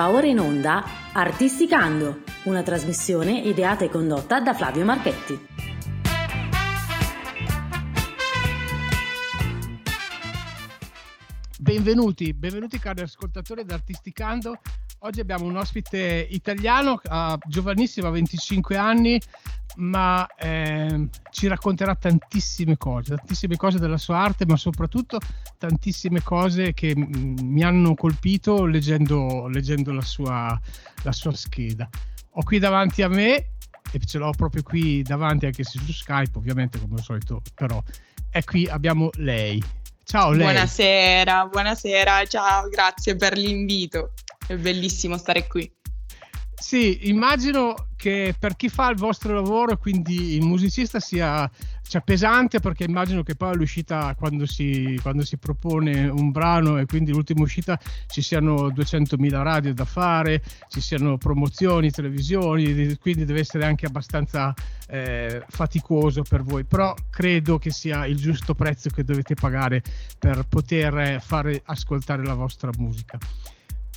Va ora in onda Artisticando, una trasmissione ideata e condotta da Flavio Marchetti. Benvenuti, benvenuti cari ascoltatori di Artisticando. Oggi abbiamo un ospite italiano, uh, giovanissimo, ha 25 anni, ma eh, ci racconterà tantissime cose, tantissime cose della sua arte, ma soprattutto tantissime cose che m- mi hanno colpito leggendo, leggendo la, sua, la sua scheda. Ho qui davanti a me, e ce l'ho proprio qui davanti anche se su Skype, ovviamente come al solito, però è qui abbiamo lei. Ciao lei. Buonasera, buonasera, ciao, grazie per l'invito. È bellissimo stare qui. Sì, immagino che per chi fa il vostro lavoro, quindi il musicista, sia cioè, pesante perché immagino che poi all'uscita, quando si, quando si propone un brano e quindi l'ultima uscita ci siano 200.000 radio da fare, ci siano promozioni, televisioni, quindi deve essere anche abbastanza eh, faticoso per voi, però credo che sia il giusto prezzo che dovete pagare per poter fare ascoltare la vostra musica.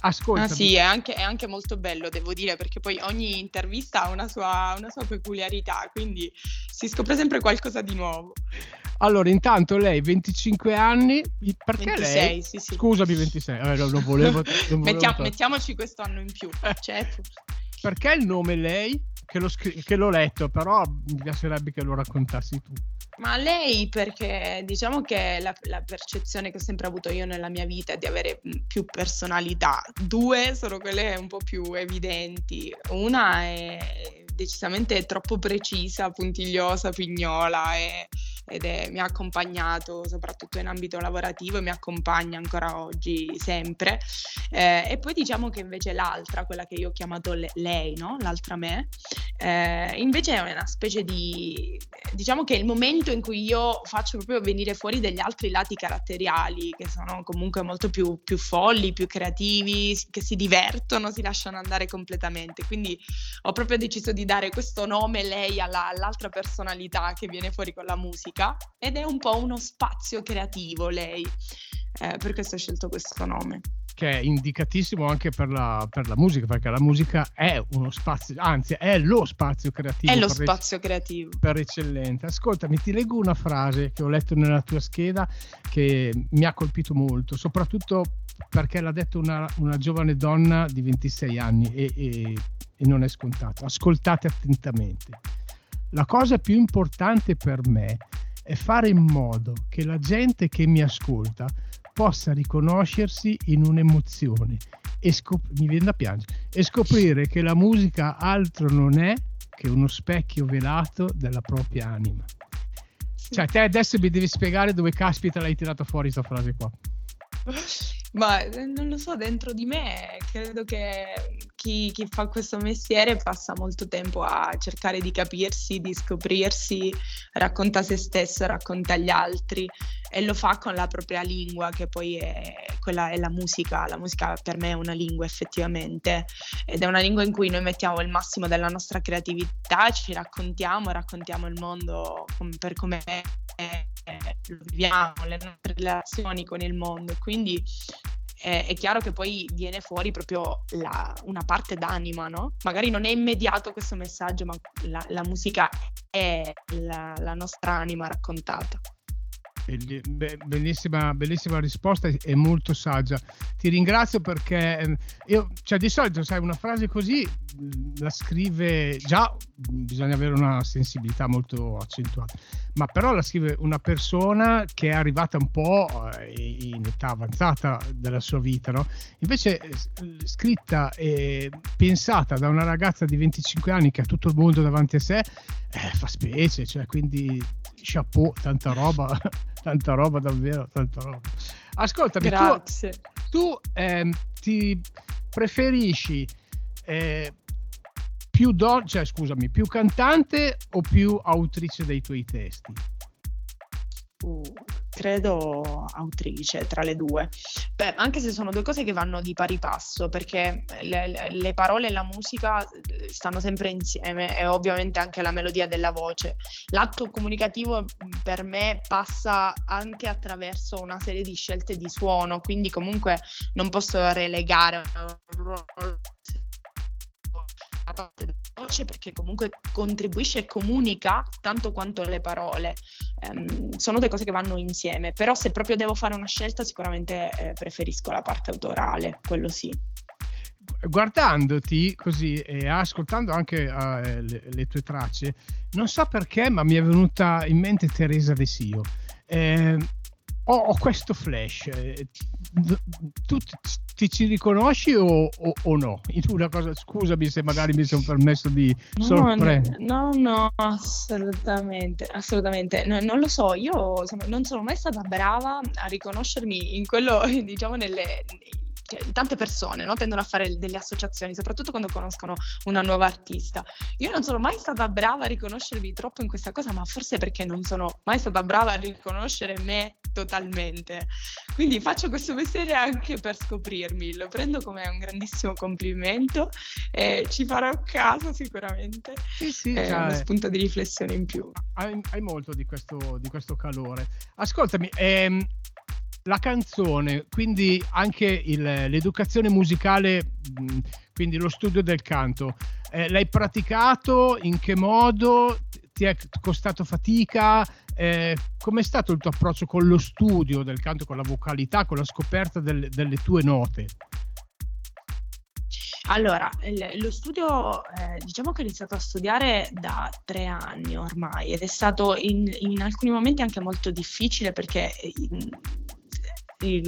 Ascolta. Ah, sì, è anche, è anche, molto bello, devo dire, perché poi ogni intervista ha una sua, una sua, peculiarità, quindi si scopre sempre qualcosa di nuovo. Allora, intanto lei, 25 anni, perché 26, lei? Sì, sì. Scusami, 26, eh, non, non volevo... Non volevo Mettiamo, mettiamoci questo anno in più. Cioè, perché il nome lei? Che, scri- che l'ho letto, però mi piacerebbe che lo raccontassi tu. Ma lei perché diciamo che la, la, percezione che ho sempre avuto io nella mia vita è di avere più personalità. Due sono quelle un po' più evidenti. Una è decisamente troppo precisa, puntigliosa, pignola e ed è, mi ha accompagnato soprattutto in ambito lavorativo e mi accompagna ancora oggi sempre. Eh, e poi diciamo che invece l'altra, quella che io ho chiamato le, lei, no? l'altra me, eh, invece è una specie di, diciamo che è il momento in cui io faccio proprio venire fuori degli altri lati caratteriali che sono comunque molto più, più folli, più creativi, che si divertono, si lasciano andare completamente. Quindi ho proprio deciso di dare questo nome lei alla, all'altra personalità che viene fuori con la musica musica ed è un po' uno spazio creativo lei, eh, per questo ho scelto questo nome. Che è indicatissimo anche per la, per la, musica, perché la musica è uno spazio, anzi è lo spazio creativo. È lo spazio ec- creativo. Per eccellenza. Ascoltami, ti leggo una frase che ho letto nella tua scheda che mi ha colpito molto, soprattutto perché l'ha detto una, una giovane donna di 26 anni e, e, e non è scontato. Ascoltate attentamente. La cosa più importante per me è fare in modo che la gente che mi ascolta possa riconoscersi in un'emozione e, scop- mi viene da piangere, e scoprire che la musica altro non è che uno specchio velato della propria anima. Cioè, te adesso mi devi spiegare dove caspita l'hai tirata fuori questa frase qua. Ma eh, non lo so, dentro di me credo che chi, chi, fa questo mestiere passa molto tempo a cercare di capirsi, di scoprirsi, racconta se stesso, racconta gli altri e lo fa con la propria lingua, che poi è, quella è la musica. La musica per me è una lingua effettivamente ed è una lingua in cui noi mettiamo il massimo della nostra creatività, ci raccontiamo, raccontiamo il mondo per come è viviamo, le nostre relazioni con il mondo. Quindi eh, è chiaro che poi viene fuori proprio la, una parte d'anima, no? Magari non è immediato questo messaggio, ma la, la musica è la, la nostra anima raccontata. Bellissima, bellissima risposta e molto saggia. Ti ringrazio perché ehm, io, cioè di solito, sai, una frase così la scrive già, bisogna avere una sensibilità molto accentuata, ma però la scrive una persona che è arrivata un po' eh, in età avanzata della sua vita, no? Invece scritta e pensata da una ragazza di 25 anni che ha tutto il mondo davanti a sé, eh, fa specie, cioè quindi chapeau, tanta roba, tanta roba davvero, tanta roba. Ascoltami, Grazie. tu, tu eh, ti preferisci eh, più don, cioè scusami, più cantante o più autrice dei tuoi testi? Uh, credo autrice tra le due. Beh, anche se sono due cose che vanno di pari passo, perché le, le, parole e la musica eh, stanno sempre insieme e ovviamente anche la melodia della voce. L'atto comunicativo per me passa anche attraverso una serie di scelte di suono, quindi comunque non posso relegare la parte della voce perché comunque contribuisce e comunica tanto quanto le parole. Um, sono due cose che vanno insieme, però se proprio devo fare una scelta sicuramente eh, preferisco la parte autorale, quello sì. Guardandoti così e ascoltando anche uh, le, le, tue tracce, non so perché, ma mi è venuta in mente Teresa De Sio. Eh, ho, ho, questo flash. Eh, tu ti, ci riconosci o, o, o, no? In una cosa, scusami se magari mi sono permesso di no, sorprendere. No, no, assolutamente, assolutamente. No, non lo so, io non sono mai stata brava a riconoscermi in quello, diciamo, nelle, tante persone no? tendono a fare delle associazioni, soprattutto quando conoscono una nuova artista. Io non sono mai stata brava a riconoscermi troppo in questa cosa, ma forse perché non sono mai stata brava a riconoscere me totalmente. Quindi faccio questo mestiere anche per scoprirmi, lo prendo come un grandissimo complimento e ci farò caso sicuramente. Sì, sì, è cioè, uno spunto di riflessione in più. Hai, hai molto di questo, di questo calore. Ascoltami, ehm, la canzone, quindi anche il, l'educazione musicale, quindi lo studio del canto, eh, l'hai praticato? In che modo? Ti è costato fatica? Eh, com'è stato il tuo approccio con lo studio del canto, con la vocalità, con la scoperta del, delle tue note? Allora, lo studio, eh, diciamo che ho iniziato a studiare da tre anni ormai ed è stato in, in alcuni momenti anche molto difficile perché in,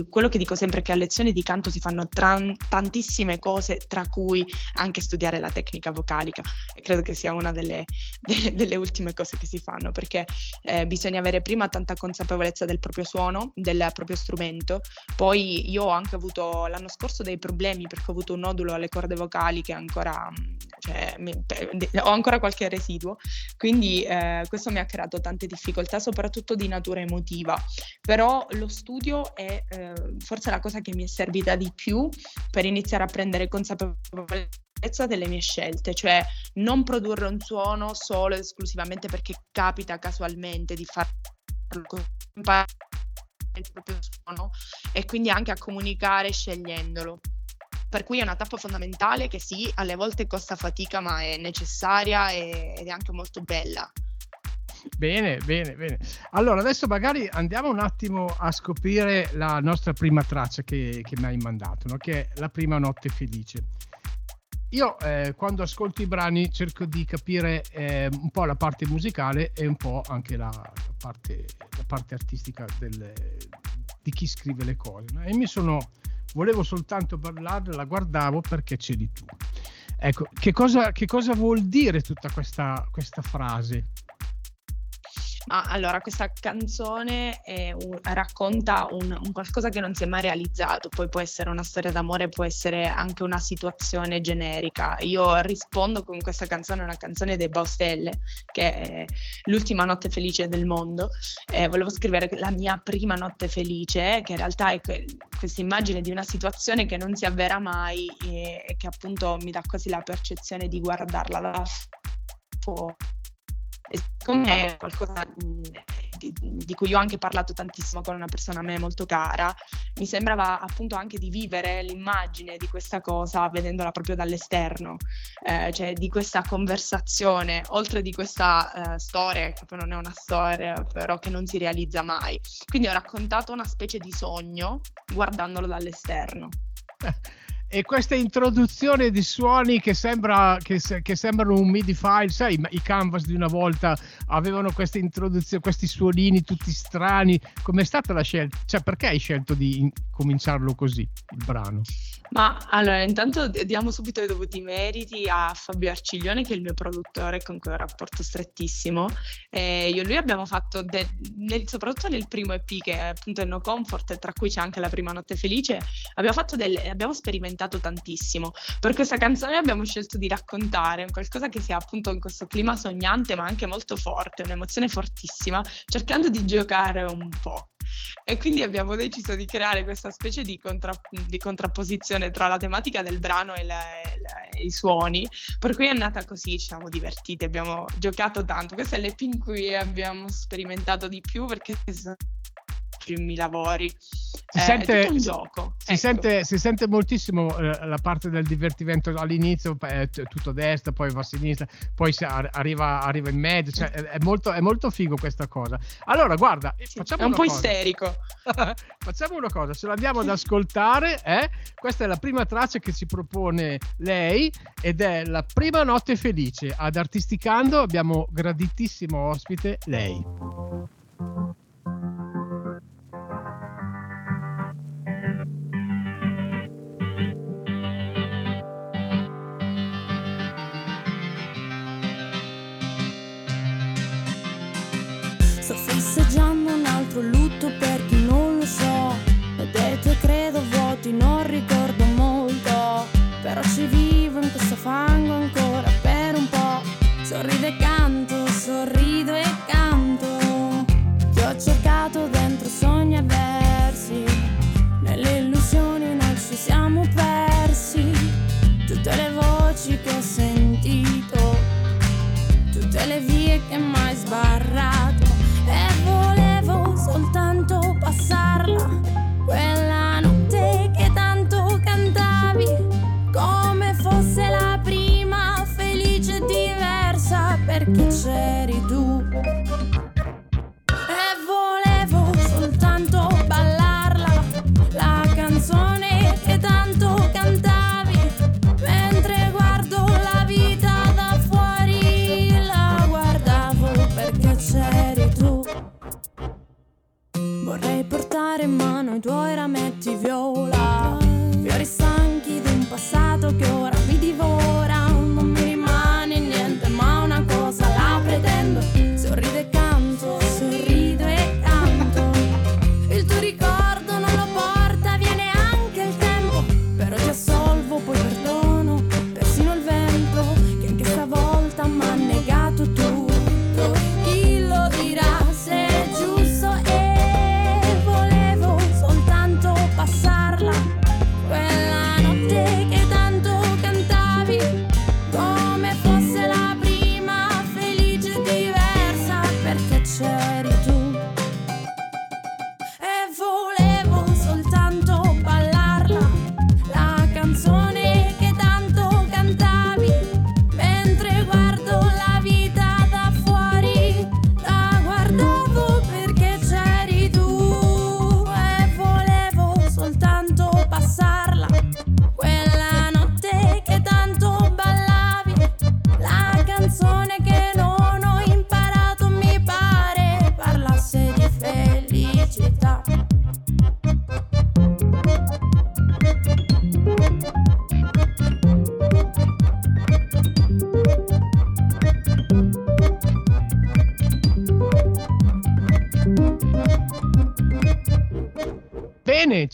quello che dico sempre è che a lezioni di canto si fanno tran- tantissime cose, tra cui anche studiare la tecnica vocalica. E credo che sia una delle, de- delle ultime cose che si fanno, perché eh, bisogna avere prima tanta consapevolezza del proprio suono, del proprio strumento. Poi io ho anche avuto l'anno scorso dei problemi perché ho avuto un nodulo alle corde vocali che ancora, cioè, mi, ho ancora qualche residuo. Quindi eh, questo mi ha creato tante difficoltà, soprattutto di natura emotiva. Però lo studio è eh, forse la cosa che mi è servita di più per iniziare a prendere consapevolezza delle mie scelte, cioè non produrre un suono solo ed esclusivamente perché capita casualmente di farlo il proprio suono e quindi anche a comunicare scegliendolo. Per cui è una tappa fondamentale che sì, alle volte costa fatica, ma è necessaria ed è anche molto bella. Bene, bene, bene. Allora, adesso magari andiamo un attimo a scoprire la nostra prima traccia che, che mi hai mandato, no? che è La prima notte felice. Io eh, quando ascolto i brani cerco di capire eh, un po' la parte musicale e un po' anche la, la, parte, la parte, artistica del, di chi scrive le cose. No? E mi sono, volevo soltanto parlarne, la guardavo perché c'eri tu. Ecco, che cosa, che cosa vuol dire tutta questa, questa frase? Ma allora, questa canzone un, racconta un, un, qualcosa che non si è mai realizzato, poi può essere una storia d'amore, può essere anche una situazione generica. Io rispondo con questa canzone, una canzone dei Baustelle, che è l'ultima notte felice del mondo. Eh, volevo scrivere la mia prima notte felice, che in realtà è que- questa immagine di una situazione che non si avvera mai e, e che appunto mi dà quasi la percezione di guardarla da fuori e secondo me è qualcosa di, di, cui ho anche parlato tantissimo con una persona a me molto cara, mi sembrava appunto anche di vivere l'immagine di questa cosa vedendola proprio dall'esterno, eh, cioè di questa conversazione, oltre di questa eh, storia, che poi non è una storia, però che non si realizza mai. Quindi ho raccontato una specie di sogno guardandolo dall'esterno. E questa introduzione di suoni che, sembra, che, che sembrano un MIDI file, sai, i canvas di una volta avevano questa introduzione, questi suonini tutti strani. Com'è stata la scelta? Cioè, perché hai scelto di cominciarlo così, il brano? Ma allora, intanto diamo subito i dovuti meriti a Fabio Arciglione, che è il mio produttore, con cui ho un rapporto strettissimo. E io e lui abbiamo fatto, de- nel, soprattutto nel primo EP, che è appunto il No Comfort, tra cui c'è anche la prima notte felice, abbiamo, delle, abbiamo sperimentato tantissimo. Per questa canzone abbiamo scelto di raccontare qualcosa che sia appunto in questo clima sognante, ma anche molto forte, un'emozione fortissima, cercando di giocare un po'. E quindi abbiamo deciso di creare questa specie di, contra- di contrapposizione tra la tematica del brano e, la, la, i suoni, per cui è nata così, ci siamo divertiti, abbiamo giocato tanto, questo è l'EP in cui abbiamo sperimentato di più perché primi lavori. Si, eh, sente, un gioco. Si, ecco. sente, si sente moltissimo eh, la parte del divertimento all'inizio, è tutto a destra, poi va a sinistra, poi arriva, arriva, in mezzo, cioè, è, molto, è, molto, figo questa cosa. Allora, guarda, facciamo è un po' cosa. isterico. facciamo una cosa, ce l'andiamo ad ascoltare, eh? questa è la prima traccia che ci propone lei ed è la prima notte felice. Ad Artisticando abbiamo graditissimo ospite lei. Festeggiando un altro lutto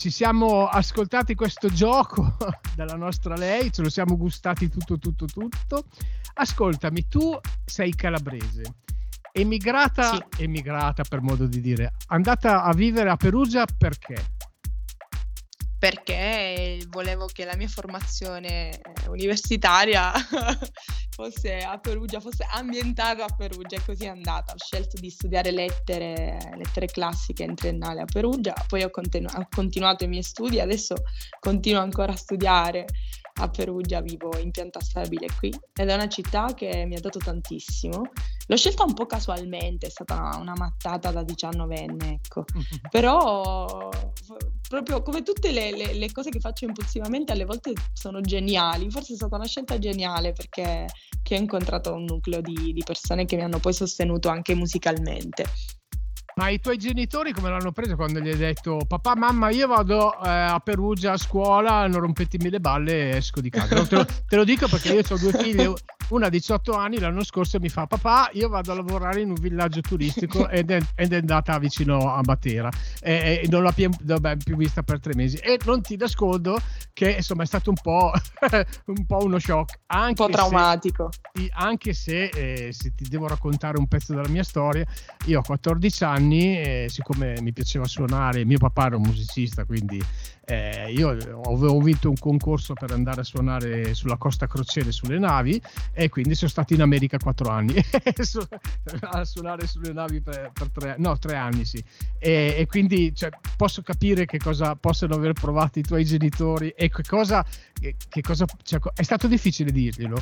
ci siamo ascoltati questo gioco dalla nostra lei, ce lo siamo gustati tutto, tutto, tutto. Ascoltami, tu sei calabrese, emigrata, sì. emigrata per modo di dire, andata a vivere a Perugia perché? Perché volevo che la mia formazione eh, universitaria fosse a Perugia, fosse ambientata a Perugia e così è andata. Ho scelto di studiare lettere, lettere classiche in triennale a Perugia, poi ho, continu- ho continuato i miei studi, adesso continuo ancora a studiare a Perugia, vivo in pianta stabile qui ed è una città che mi ha dato tantissimo. L'ho scelta un po' casualmente, è stata una mattata da 19enne, ecco. Però proprio come tutte le, le, le, cose che faccio impulsivamente alle volte sono geniali, forse è stata una scelta geniale perché ho incontrato un nucleo di, di persone che mi hanno poi sostenuto anche musicalmente. Ma i tuoi genitori come l'hanno preso quando gli hai detto papà, mamma, io vado eh, a Perugia a scuola, non rompetemi le balle e esco di casa? te, lo, te, lo, dico perché io ho due figlie, una a 18 anni l'anno scorso mi fa papà io vado a lavorare in un villaggio turistico ed, è, ed è, andata vicino a Matera. E, e non l'ho più, vabbè, più, vista per tre mesi. E non ti nascondo che insomma è stato un po', un, po uno shock. Anche un po' traumatico. Se, anche se, eh, se ti devo raccontare un pezzo della mia storia io ho 14 anni e siccome mi piaceva suonare mio papà era un musicista quindi eh, io avevo vinto un concorso per andare a suonare sulla costa crociere sulle navi e quindi sono stato in America quattro anni. A suonare sulle navi per, per tre, no, tre anni sì. E, e quindi cioè, posso capire che cosa possono aver provato i tuoi genitori e che cosa, che cosa cioè, è stato difficile dirglielo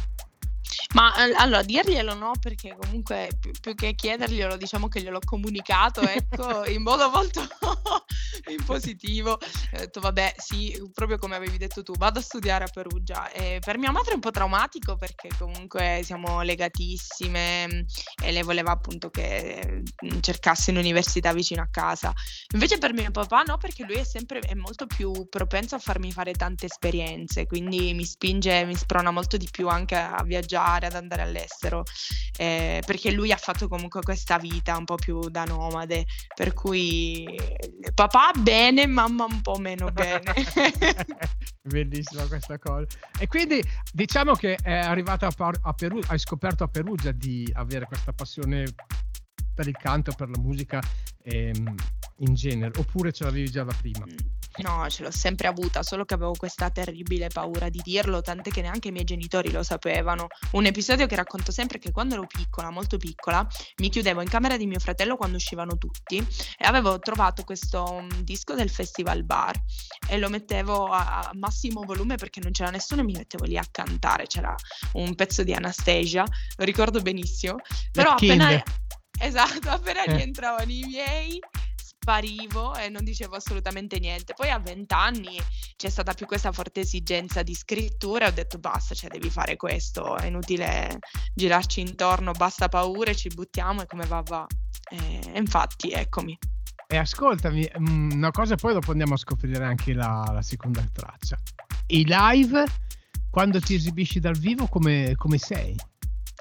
ma eh, allora dirglielo no, perché comunque più, più, che chiederglielo, diciamo che gliel'ho comunicato, ecco, in modo molto in positivo. Ho detto, vabbè, sì, proprio come avevi detto tu, vado a studiare a Perugia. E per mia madre è un po' traumatico perché comunque siamo legatissime mm, e lei voleva appunto che mm, cercasse un'università vicino a casa. Invece per mio papà no, perché lui è sempre è molto più propenso a farmi fare tante esperienze, quindi mi spinge, mi sprona molto di più anche a viaggiare viaggiare, ad andare all'estero, eh, perché lui ha fatto comunque questa vita un po' più da nomade, per cui papà bene, mamma un po' meno bene. Bellissima questa cosa. E quindi diciamo che è arrivata a, Par- a Perugia, hai scoperto a Perugia di avere questa passione per il canto, per la musica ehm, in genere, oppure ce l'avevi già da prima? Mm. No, ce l'ho sempre avuta, solo che avevo questa terribile paura di dirlo, tant'è che neanche i miei genitori lo sapevano. Un episodio che racconto sempre è che quando ero piccola, molto piccola, mi chiudevo in camera di mio fratello quando uscivano tutti e avevo trovato questo mm, disco del Festival Bar e lo mettevo a massimo volume perché non c'era nessuno e mi mettevo lì a cantare. C'era un pezzo di Anastasia, lo ricordo benissimo. Però appena... Esatto, appena eh. rientravano i miei sparivo e non dicevo assolutamente niente. Poi a vent'anni c'è stata più questa forte esigenza di scrittura e ho detto basta, cioè devi fare questo, è inutile girarci intorno, basta paure, ci buttiamo e come va va. E infatti eccomi. E ascoltami, mm, una cosa poi dopo andiamo a scoprire anche la, la seconda traccia. I live, quando ti esibisci dal vivo, come, come sei?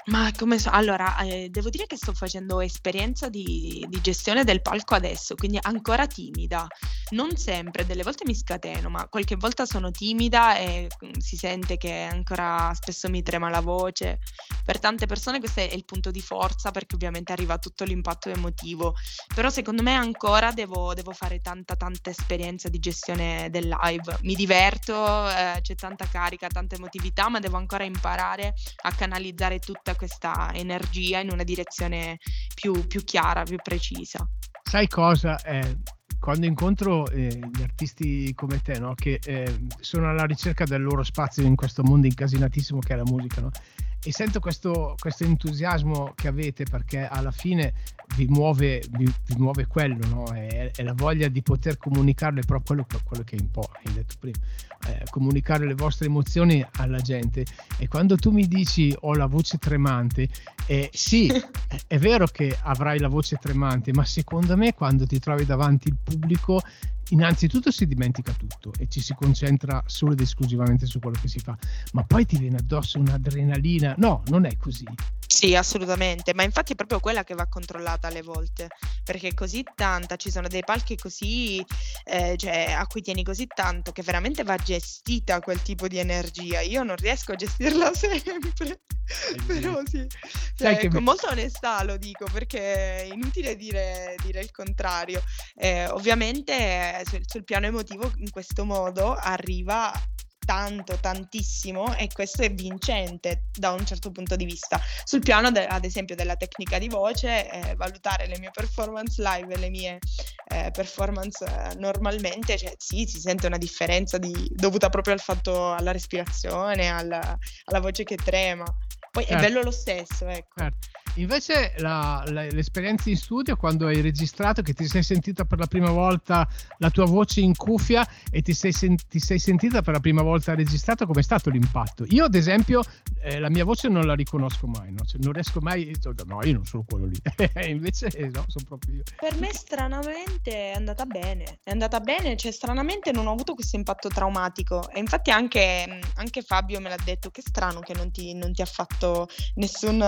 Ma come so allora, ehm, devo dire che sto facendo esperienza di di gestione del palco adesso, quindi ancora timida. Non sempre, delle volte mi scateno, ma qualche volta sono timida e, mhmm, si sente che ancora spesso mi trema la voce. Per tante persone questo è il punto di forza, perché ovviamente arriva tutto l'impatto emotivo. Però secondo me ancora devo devo fare tanta, tanta esperienza di gestione del live. Mi diverto, ehm, c'è tanta carica, tanta emotività, ma devo ancora imparare a canalizzare tutta questa energia in una direzione più, più chiara, più precisa. Sai cosa? Eh, quando incontro eh, gli artisti come te, no? che eh, sono alla ricerca del loro spazio in questo mondo incasinatissimo che è la musica, no? E sento questo, questo, entusiasmo che avete perché alla fine vi muove, vi, vi muove quello, no? è, è, la voglia di poter comunicare proprio quello, quello che po', hai detto prima, eh, comunicare le vostre emozioni alla gente e quando tu mi dici ho la voce tremante, eh, sì, è vero che avrai la voce tremante, ma secondo me quando ti trovi davanti il pubblico innanzitutto si dimentica tutto e ci si concentra solo ed esclusivamente su quello che si fa, ma poi ti viene addosso un'adrenalina. No, non è così. Sì, assolutamente, ma infatti è proprio quella che va controllata alle volte, perché così tanta, ci sono dei palchi così, eh, cioè, a cui tieni così tanto che veramente va gestita quel tipo di energia. Io non riesco a gestirla sempre, però sì, cioè, con molta onestà lo dico, perché è inutile dire, dire il contrario. Eh, ovviamente sul, sul piano emotivo in questo modo arriva tanto, tantissimo e questo è vincente da un certo punto di vista. Sul piano, de- ad esempio, della tecnica di voce, eh, valutare le mie performance live e le mie eh, performance eh, normalmente, cioè sì, si sente una differenza di, dovuta proprio al fatto, alla respirazione, alla, alla voce che trema. Poi certo. è bello lo stesso, ecco. Certo. Invece la, la, l'esperienza in studio, quando hai registrato, che ti sei sentita per la prima volta la tua voce in cuffia e ti sei, sen- ti sei sentita per la prima volta registrato, com'è stato l'impatto? Io, ad esempio, eh, la mia voce non la riconosco mai, no? cioè, non riesco mai, no, io non sono quello lì, invece no, sono proprio io. Per me, stranamente, è andata bene, è andata bene, cioè, stranamente non ho avuto questo impatto traumatico. E infatti, anche, anche Fabio me l'ha detto: che strano che non ti, non ti ha fatto nessun,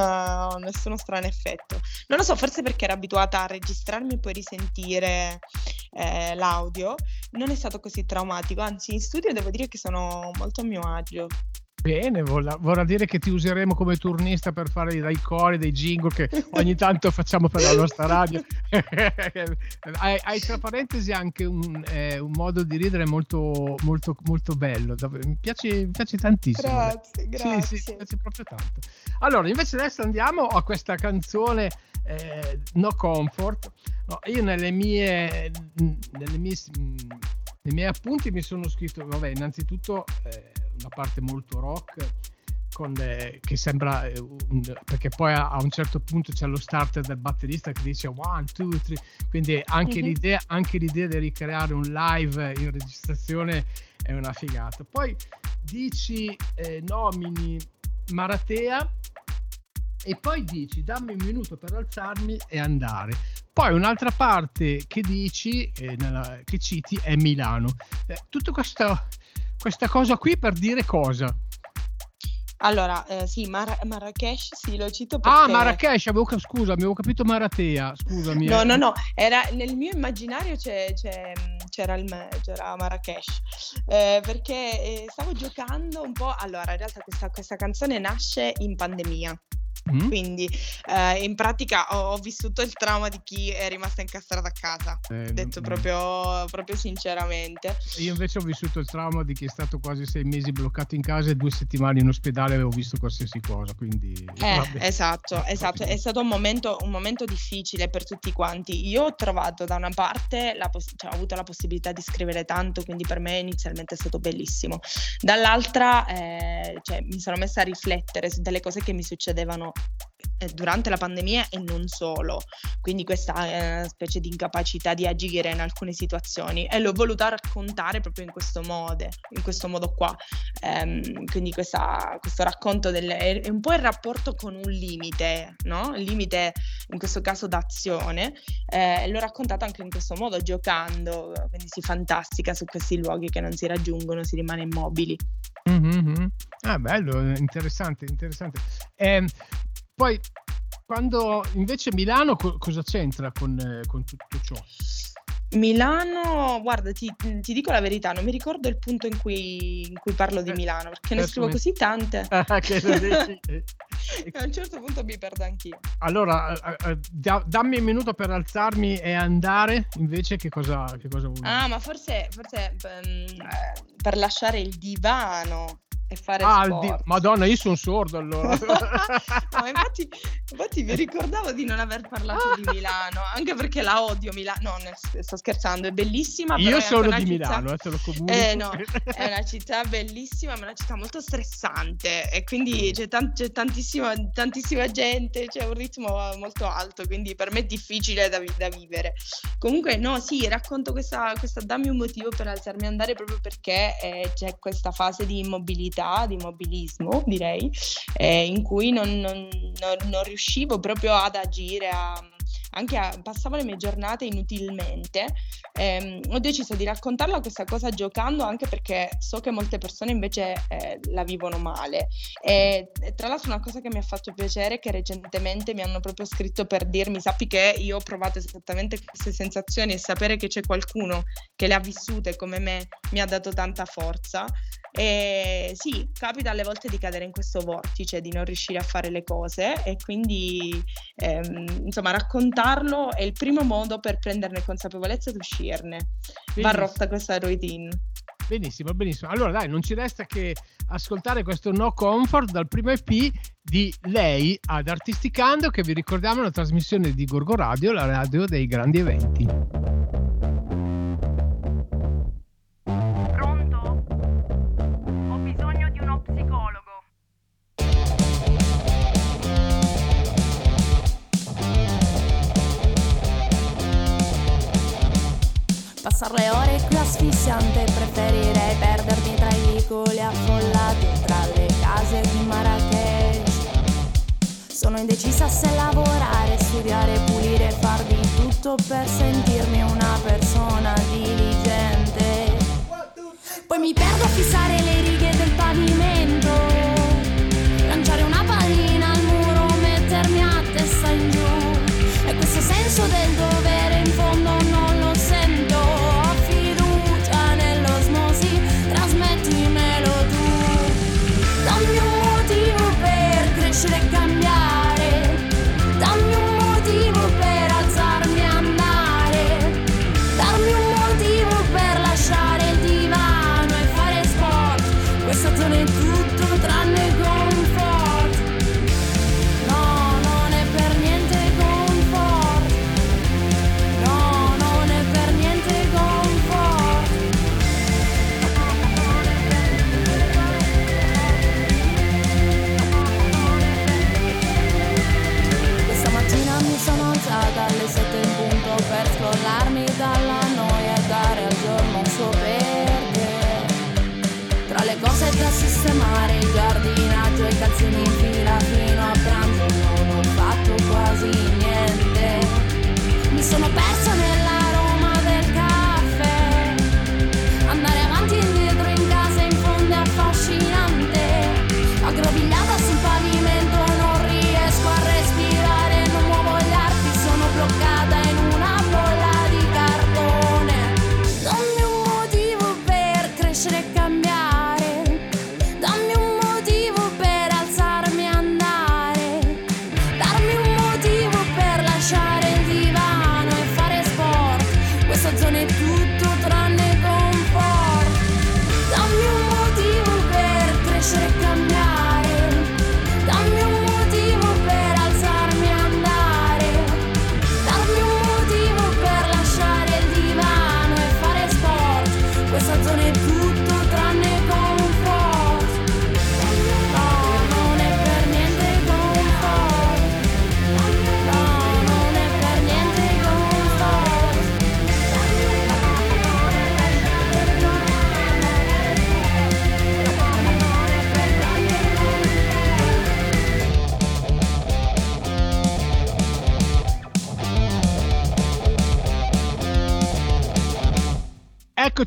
nessuno strano effetto. Non lo so, forse perché ero abituata a registrarmi e poi risentire eh, l'audio, non è stato così traumatico. Anzi, in studio devo dire che sono molto a mio agio. Bene, vorrà dire che ti useremo come turnista per fare dei cori, dei jingle che ogni tanto facciamo per la nostra radio. hai, hai, tra parentesi anche un, eh, un, modo di ridere molto, molto, molto bello. Mi piace, mi piace tantissimo. Grazie, grazie. Sì, sì, mi piace proprio tanto. Allora, invece adesso andiamo a questa canzone eh, No Comfort. No, io nelle mie, nelle mie, nei miei appunti mi sono scritto, vabbè, innanzitutto... Eh, una parte molto rock con, eh, che sembra eh, un, perché poi a, a, un certo punto c'è lo starter del batterista che dice one, two, three. Quindi anche, mm-hmm. l'idea, anche l'idea di ricreare un live in registrazione è una figata. Poi dici eh, nomini Maratea e poi dici dammi un minuto per alzarmi e andare poi un'altra parte che dici eh, nella, che citi è Milano eh, tutto questo questa cosa qui per dire cosa? Allora, eh, sì, Mar- Marrakesh, sì, lo cito ah, perché... Ah, Marrakesh, avevo, scusa, avevo capito Maratea, scusami. No, eh. no, no, era, nel mio immaginario c'è, c'è, c'era, il, c'era Marrakesh, eh, perché eh, stavo giocando un po'... Allora, in realtà questa, questa canzone nasce in pandemia. Mm. Quindi eh, in pratica ho, ho, vissuto il trauma di chi è rimasto incastrato a casa, eh, detto mm. proprio, proprio, sinceramente. Io invece ho vissuto il trauma di chi è stato quasi sei mesi bloccato in casa e due settimane in ospedale e ho visto qualsiasi cosa. Quindi, eh, esatto, esatto. È stato un momento, un momento, difficile per tutti quanti. Io ho trovato da una parte, poss- cioè, ho avuto la possibilità di scrivere tanto, quindi per me inizialmente è stato bellissimo. Dall'altra eh, cioè, mi sono messa a riflettere su delle cose che mi succedevano eh, durante la pandemia e non solo, quindi questa eh, specie di incapacità di agire in alcune situazioni e l'ho voluta raccontare proprio in questo modo, in questo modo qua. Ehm, quindi questa, questo racconto del, è un po' il rapporto con un limite, no? Il limite in questo caso d'azione, eh, l'ho raccontato anche in questo modo, giocando, quindi si fantastica su questi luoghi che non si raggiungono, si rimane immobili. Mm-hmm. Ah, bello, interessante, interessante. Eh, poi, quando invece Milano co- cosa c'entra con, eh, con tutto ciò? Milano, guarda, ti, ti, dico la verità, non mi ricordo il punto in cui, in cui parlo di eh, Milano, perché ne scrivo così tante. Ah, che a un certo punto mi perdo anch'io. Allora, uh, uh, dammi un minuto per alzarmi e andare, invece che cosa, che cosa vuoi? Ah, ma forse, forse um, per lasciare il divano e fare ah, di... Madonna, io sono sordo allora. no, infatti, infatti mi ricordavo di non aver parlato di Milano, anche perché la odio Milano. No, sto scherzando, è bellissima. Io sono di città... Milano, eh, te lo comunico. Eh, no, è una città bellissima, ma è una città molto stressante e quindi c'è, tan- c'è tantissima, tantissima, gente, c'è un ritmo molto alto, quindi per me è difficile da, vi- da vivere. Comunque, no, sì, racconto questa, questa, dammi un motivo per alzarmi e andare proprio perché eh, c'è questa fase di immobilità attività di mobilismo, direi, eh, in cui non, non, non, non, riuscivo proprio ad agire, a, anche a, passavo le mie giornate inutilmente. Eh, ho deciso di raccontarla questa cosa giocando anche perché so che molte persone invece eh, la vivono male. E, tra l'altro una cosa che mi ha fatto piacere è che recentemente mi hanno proprio scritto per dirmi sappi che io ho provato esattamente queste sensazioni e sapere che c'è qualcuno che le ha vissute come me mi ha dato tanta forza. E sì, capita alle volte di cadere in questo vortice, di non riuscire a fare le cose e quindi ehm, insomma raccontarlo è il primo modo per prenderne consapevolezza ed uscirne. Benissimo. Va rotta questa routine. Benissimo, benissimo. Allora dai, non ci resta che ascoltare questo No Comfort dal primo EP di lei ad Artisticando che vi ricordiamo la trasmissione di Gorgo Radio, la radio dei grandi eventi. Passare le ore qui asfissiante Preferirei perdermi tra i vicoli affollati Tra le case di Marrakech. Sono indecisa se lavorare, studiare, pulire Far di tutto per sentirmi una persona diligente. Poi mi perdo a fissare le righe del pavimento Lanciare una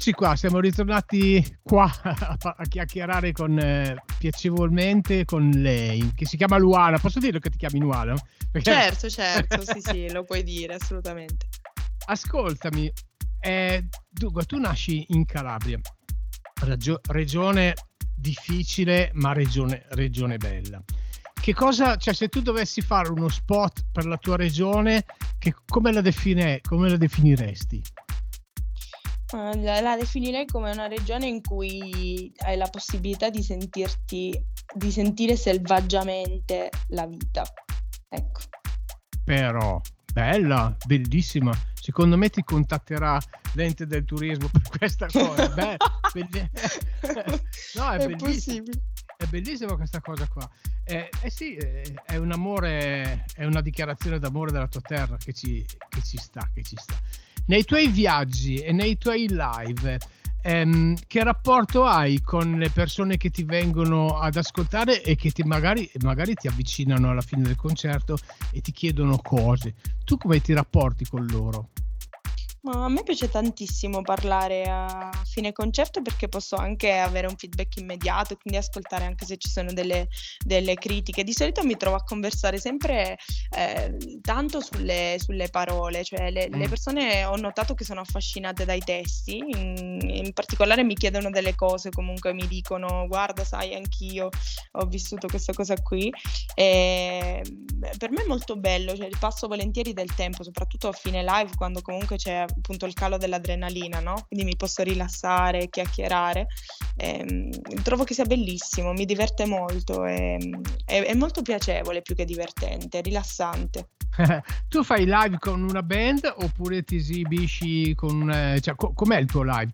Eccoci qua, siamo ritornati qua a, chiacchierare con, eh, piacevolmente con lei, che si chiama Luana. Posso dire che ti chiami Luana? Perché- Certo, certo, sì, sì, lo puoi dire assolutamente. Ascoltami, eh, dunque tu nasci in Calabria, ragio- regione difficile ma regione, regione bella. Che cosa, cioè se tu dovessi fare uno spot per la tua regione, che, come, la define- come la definiresti? Eh, La, la definirei come una regione in cui hai la possibilità di sentirti, di sentire selvaggiamente la vita. Ecco. Però, bella, bellissima. Secondo me ti contatterà l'ente del turismo per questa cosa. Beh, belli- no, è, È possibile. È bellissima questa cosa qua. Eh, eh sì, eh, è un amore, è una dichiarazione d'amore della tua terra che ci, che ci sta, che ci sta. Nei tuoi viaggi e nei tuoi live, ehm, che rapporto hai con le persone che ti vengono ad ascoltare e che ti magari, magari ti avvicinano alla fine del concerto e ti chiedono cose? Tu come ti rapporti con loro? Ma a me piace tantissimo parlare a fine concerto perché posso anche avere un feedback immediato, quindi ascoltare anche se ci sono delle, delle critiche. Di solito mi trovo a conversare sempre eh, tanto sulle, sulle parole, cioè le, le Mm. persone ho notato che sono affascinate dai testi, in, in particolare mi chiedono delle cose, comunque mi dicono guarda, sai, anch'io ho vissuto questa cosa qui. E per me è molto bello, cioè passo volentieri del tempo, soprattutto a fine live, quando comunque c'è appunto il calo dell'adrenalina, no? Quindi mi posso rilassare, chiacchierare. Ehm, trovo che sia bellissimo, mi diverte molto, e- è, è molto piacevole più che divertente, rilassante. tu fai live con una band oppure ti esibisci con... eh, cioè, co- com'è il tuo live?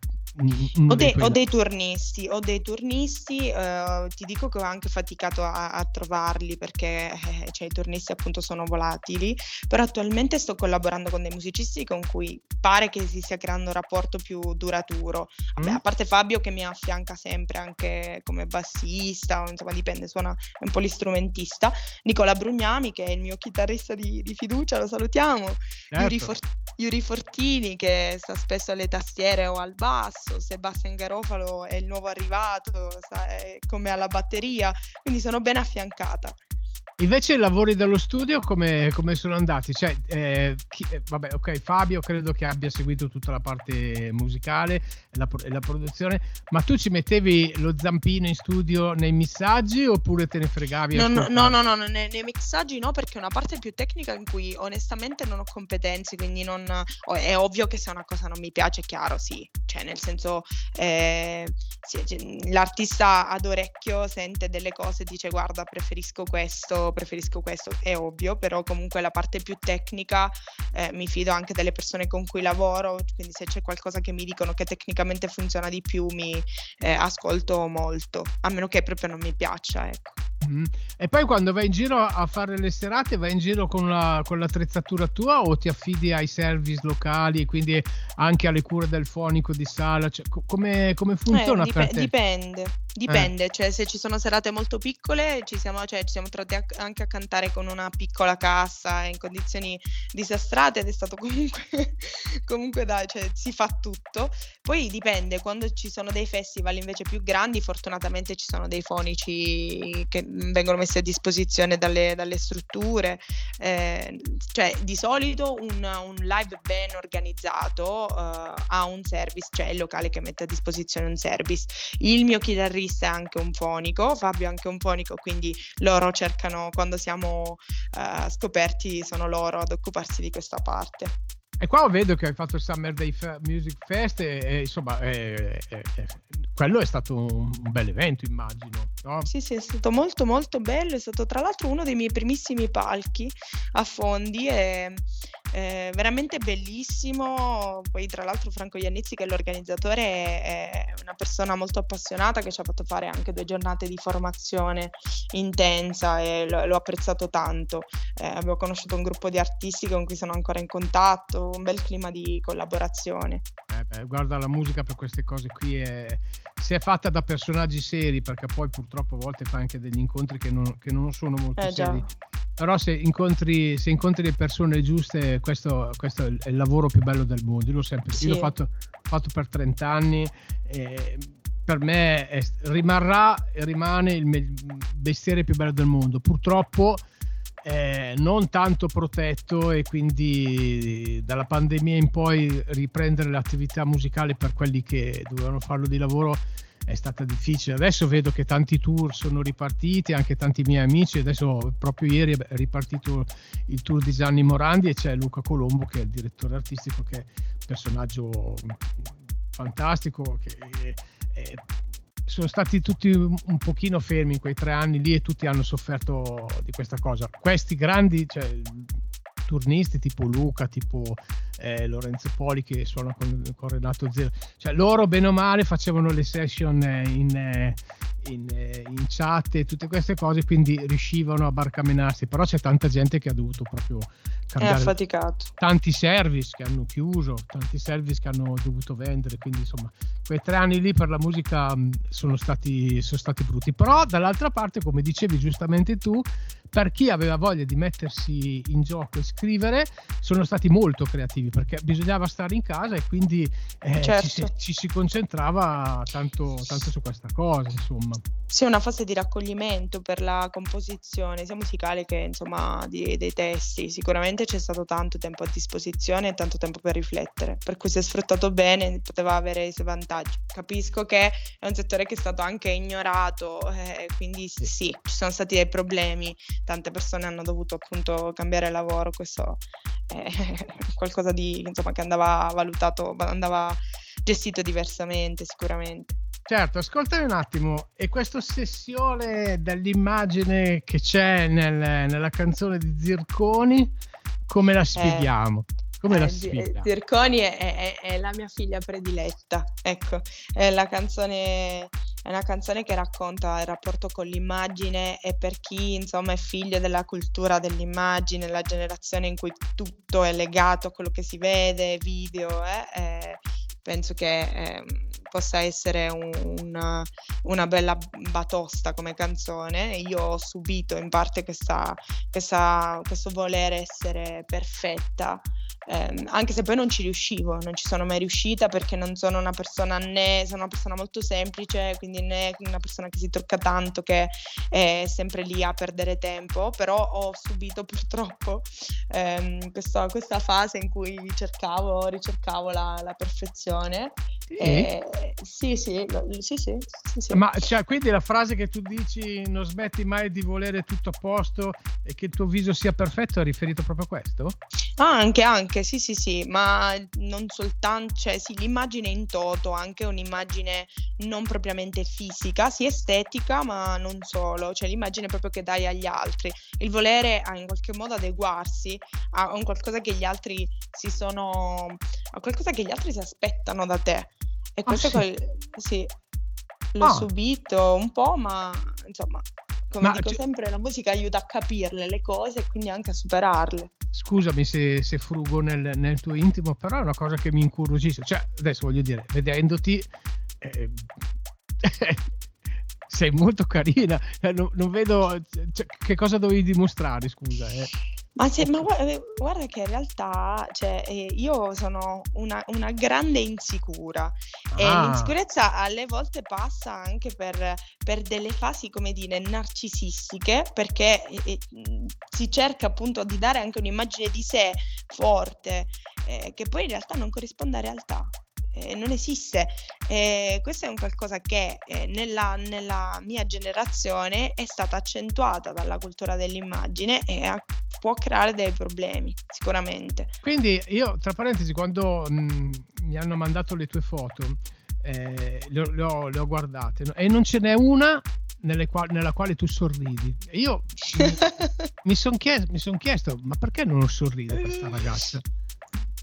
Ho, de- ho, dei turnisti, ho dei turnisti, eh, ti dico che ho anche faticato a, a trovarli perché eh, cioè, i turnisti appunto sono volatili, però attualmente sto collaborando con dei musicisti con cui pare che si stia creando un rapporto più duraturo. Vabbè, mm. a parte Fabio che mi affianca sempre anche come bassista, insomma dipende, suona un po' l'istrumentista, Nicola Brugnami che è il mio chitarrista di, di fiducia, lo salutiamo, certo. Yuri, For- Yuri Fortini che sta spesso alle tastiere o al basso basso, Sebastian Garofalo è il nuovo arrivato, è come alla batteria, quindi sono ben affiancata. Invece i lavori dello studio come, come sono andati? Cioè, eh, chi, eh, vabbè, ok, Fabio credo che abbia seguito tutta la parte musicale e la, la, produzione, ma tu ci mettevi lo zampino in studio nei messaggi oppure te ne fregavi? No, no, no, no, no, nei, nei mixaggi no, perché è una parte più tecnica in cui onestamente non ho competenze, quindi non, oh, è ovvio che se una cosa non mi piace, è chiaro, sì, cioè nel senso eh, sì, cioè, l'artista ad orecchio sente delle cose e dice guarda preferisco questo preferisco questo, è ovvio, però comunque la parte più tecnica eh, mi fido anche delle persone con cui lavoro, quindi se c'è qualcosa che mi dicono che tecnicamente funziona di più mi eh, ascolto molto, a meno che proprio non mi piaccia, ecco. Mm. E poi quando vai in giro a fare le serate, vai in giro con, la, con l'attrezzatura tua o ti affidi ai service locali, quindi anche alle cure del fonico di sala? Cioè, come, come, funziona eh, dip- per te? Dipende, dipende. Eh. Cioè, se ci sono serate molto piccole, ci siamo, cioè, ci siamo trovati a, anche a cantare con una piccola cassa in condizioni disastrate ed è stato comunque, comunque dai, cioè, si fa tutto. Poi dipende, quando ci sono dei festival invece più grandi, fortunatamente ci sono dei fonici che vengono messi a disposizione dalle, dalle strutture. Eh, cioè, di solito un, un live ben organizzato uh, ha un service, cioè il locale che mette a disposizione un service. Il mio chitarrista è anche un fonico, Fabio è anche un fonico, quindi loro cercano, quando siamo uh, scoperti, sono loro ad occuparsi di questa parte. E qua vedo che hai fatto il Summer Day Music Fest e, e insomma è, è, quello è stato un, un bel evento immagino. No? Sì, sì, è stato molto molto bello, è stato tra l'altro uno dei miei primissimi palchi a Fondi e eh, veramente bellissimo. Poi, tra l'altro, Franco Iannizzi, che è l'organizzatore, è una persona molto appassionata che ci ha fatto fare anche due giornate di formazione intensa e l- l'ho apprezzato tanto. Eh, abbiamo conosciuto un gruppo di artisti con cui sono ancora in contatto, un bel clima di collaborazione. Eh beh, guarda, la musica per queste cose qui è, se è fatta da personaggi seri, perché poi purtroppo a volte fa anche degli incontri che non, che non sono molto eh, seri. Però se incontri, se incontri le persone giuste, questo, questo, è il lavoro più bello del mondo. Io l'ho sempre sì. io l'ho fatto, fatto, per 30 anni. E per me è, rimarrà e rimane il mestiere più bello del mondo. Purtroppo eh, non tanto protetto e quindi dalla pandemia in poi riprendere l'attività musicale per quelli che dovevano farlo di lavoro è stata difficile. Adesso vedo che tanti tour sono ripartiti, anche tanti miei amici. Adesso proprio ieri è ripartito il tour di Gianni Morandi e c'è Luca Colombo che è il direttore artistico, che è un personaggio fantastico. Che è, sono stati tutti un pochino fermi in quei tre anni lì e tutti hanno sofferto di questa cosa. Questi grandi, cioè, turnisti tipo Luca, tipo eh, Lorenzo Poli che suona con, con, Renato Zero, cioè loro bene o male facevano le session in, eh, in, eh, in, chat e tutte queste cose, quindi riuscivano a barcamenarsi, però c'è tanta gente che ha dovuto proprio cambiare. È affaticato. Tanti service che hanno chiuso, tanti service che hanno dovuto vendere, quindi insomma quei tre anni lì per la musica sono stati, sono stati brutti, però dall'altra parte come dicevi giustamente tu, per chi aveva voglia di mettersi in gioco e scrivere, sono stati molto creativi perché bisognava stare in casa e quindi eh, certo. ci, si, ci, si, concentrava tanto, tanto, su questa cosa, insomma. Sì, una fase di raccoglimento per la composizione sia musicale che insomma di, dei testi. Sicuramente c'è stato tanto tempo a disposizione e tanto tempo per riflettere, per cui se sfruttato bene poteva avere i suoi vantaggi. Capisco che è un settore che è stato anche ignorato, eh, quindi sì, ci sono stati dei problemi tante persone hanno dovuto appunto cambiare lavoro, questo è qualcosa di, insomma, che andava valutato, andava gestito diversamente sicuramente. Certo, ascoltami un attimo, e questa ossessione dell'immagine che c'è nel, nella canzone di Zirconi, come la eh. spieghiamo? Eh Come la sfida? Zirconi è, è, è, la mia figlia prediletta, ecco, è la canzone è una canzone che racconta il rapporto con l'immagine e per chi insomma è figlio della cultura dell'immagine, la generazione in cui tutto è legato a quello che si vede, video, eh, eh, penso che eh, possa essere un, una, una, bella batosta come canzone. Io ho subito in parte questa, questa, questo voler essere perfetta eh, anche se poi non ci riuscivo, non ci sono mai riuscita perché non sono una persona né, sono una persona molto semplice, quindi né una persona che si tocca tanto che è sempre lì a perdere tempo, però ho subito purtroppo ehm, questa, questa, fase in cui cercavo, ricercavo la, la perfezione. Sì. E, sì, sì, sì, sì, sì, sì. Ma cioè, quindi la frase che tu dici non smetti mai di volere tutto a posto e che il tuo viso sia perfetto è riferito proprio a questo? Ah, anche, anche, sì, sì, sì, ma non soltanto, cioè sì, l'immagine in toto, anche un'immagine non propriamente fisica, sì estetica, ma non solo, cioè l'immagine proprio che dai agli altri, il volere a in qualche modo adeguarsi a un qualcosa che gli altri si sono, a qualcosa che gli altri si aspettano da te. E ah, questo ah, sì. Quel, sì, l'ho ah. subito un po', ma insomma, come ma dico c- sempre, la musica aiuta a capirle le cose e quindi anche a superarle scusami se, se frugo nel, nel, tuo intimo, però è una cosa che mi incuriosisce. Cioè, adesso voglio dire, vedendoti, eh, sei molto carina. Eh, non, non vedo cioè, che cosa dovevi dimostrare, scusa. Eh. Ma, se, ma guarda, guarda, che in realtà cioè, eh, io sono una, una grande insicura ah. e l'insicurezza alle volte passa anche per, per delle fasi, come dire, narcisistiche, perché eh, si cerca appunto di dare anche un'immagine di sé forte, eh, che poi in realtà non corrisponde a realtà eh, non esiste. Eh, questo è un qualcosa che eh, nella, nella, mia generazione è stata accentuata dalla cultura dell'immagine e a, può creare dei problemi, sicuramente. Quindi io, tra parentesi, quando mh, mm, mi hanno mandato le tue foto, eh, le, le, ho, le, ho, guardate no? e non ce n'è una quali, nella quale tu sorridi. Io mi, mi sono chiesto, son chiesto, ma perché non sorride questa ragazza?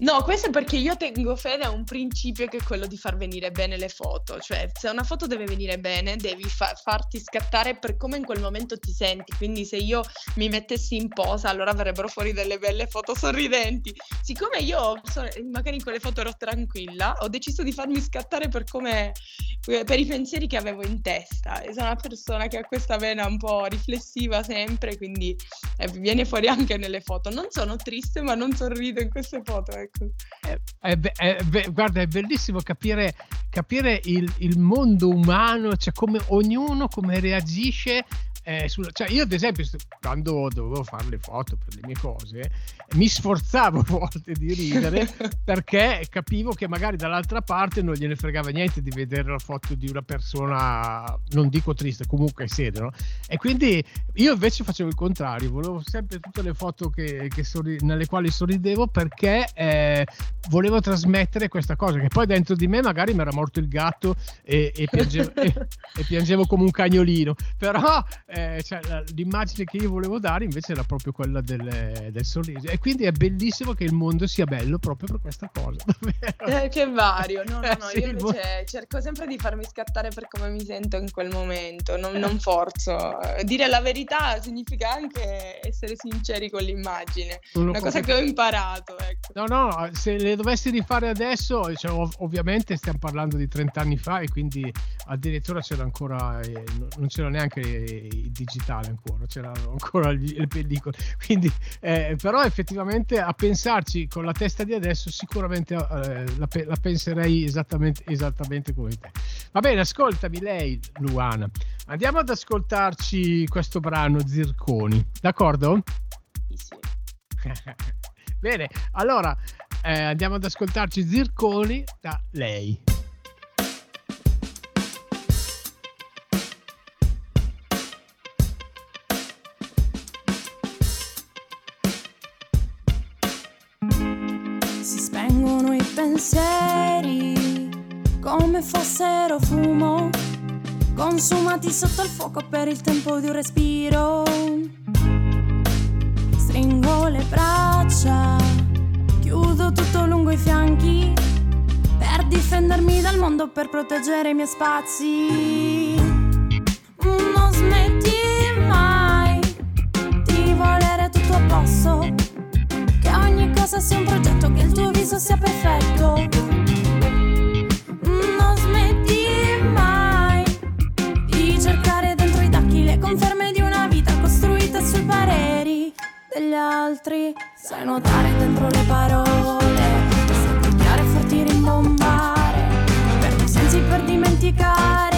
No, questo è perché io tengo fede a un principio che è quello di far venire bene le foto, cioè se una foto deve venire bene devi fa- farti scattare per come in quel momento ti senti, quindi se io mi mettessi in posa allora verrebbero fuori delle belle foto sorridenti. Siccome io magari in quelle foto ero tranquilla, ho deciso di farmi scattare per come per i pensieri che avevo in testa e sono una persona che ha questa vena un po' riflessiva sempre, quindi eh, viene fuori anche nelle foto. Non sono triste ma non sorrido in queste foto. Ecco ecco. È, è, è, guarda, è bellissimo capire, capire il, il, mondo umano, cioè come ognuno come reagisce eh, sulla, cioè io ad esempio quando dovevo fare le foto per le mie cose mi sforzavo a volte di ridere perché capivo che magari dall'altra parte non gliene fregava niente di vedere la foto di una persona non dico triste comunque seria no? e quindi io invece facevo il contrario volevo sempre tutte le foto che, che sorri- nelle quali sorridevo perché eh, volevo trasmettere questa cosa che poi dentro di me magari mi era morto il gatto e, e, piangevo, e, e piangevo come un cagnolino però eh, cioè, l'immagine che io volevo dare invece era proprio quella del, del, sorriso. E quindi è bellissimo che il mondo sia bello proprio per questa cosa eh, che vario. No, no, no sì, io invece mo- cerco sempre di farmi scattare per come mi sento in quel momento. Non, non forzo. Dire la verità significa anche essere sinceri con l'immagine. Una cosa che ho imparato ecco. no no se le dovessi rifare adesso cioè, ov- ovviamente stiamo parlando di 30 anni fa e quindi addirittura c'era ancora eh, non c'era neanche il digitale ancora, c'erano ancora le pellicole. Quindi, eh, però effettivamente a pensarci con la testa di adesso sicuramente eh, la, la, penserei esattamente, esattamente come te. Va bene, ascoltami lei, Luana. Andiamo ad ascoltarci questo brano Zirconi, d'accordo? Sì. bene, allora eh, andiamo ad ascoltarci Zirconi da lei. Pensieri come fossero fumo, consumati sotto il fuoco per il tempo di un respiro. Stringo le braccia, chiudo tutto lungo i fianchi per difendermi dal mondo, per proteggere i miei spazi. Non smetti mai di volere tutto a posto, ogni cosa sia un progetto, che il tuo viso sia perfetto. degli altri Sai nuotare dentro le parole Sai picchiare forti rimbombare Perdi i sensi per dimenticare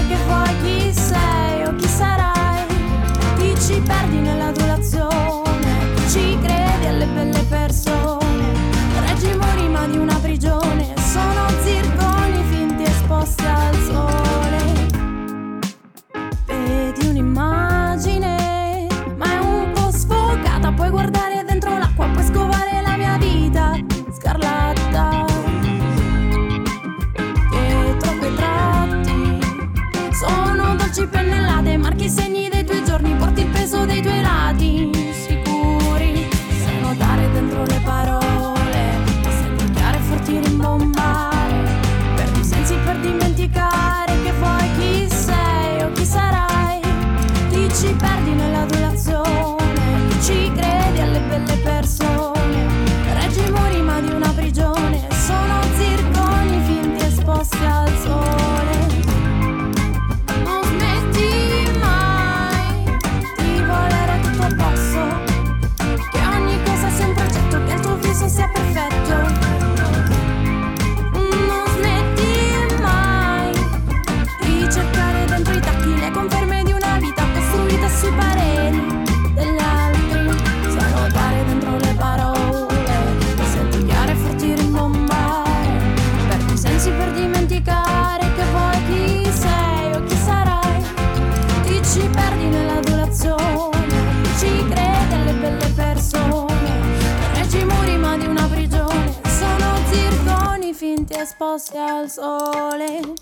esposti al sole.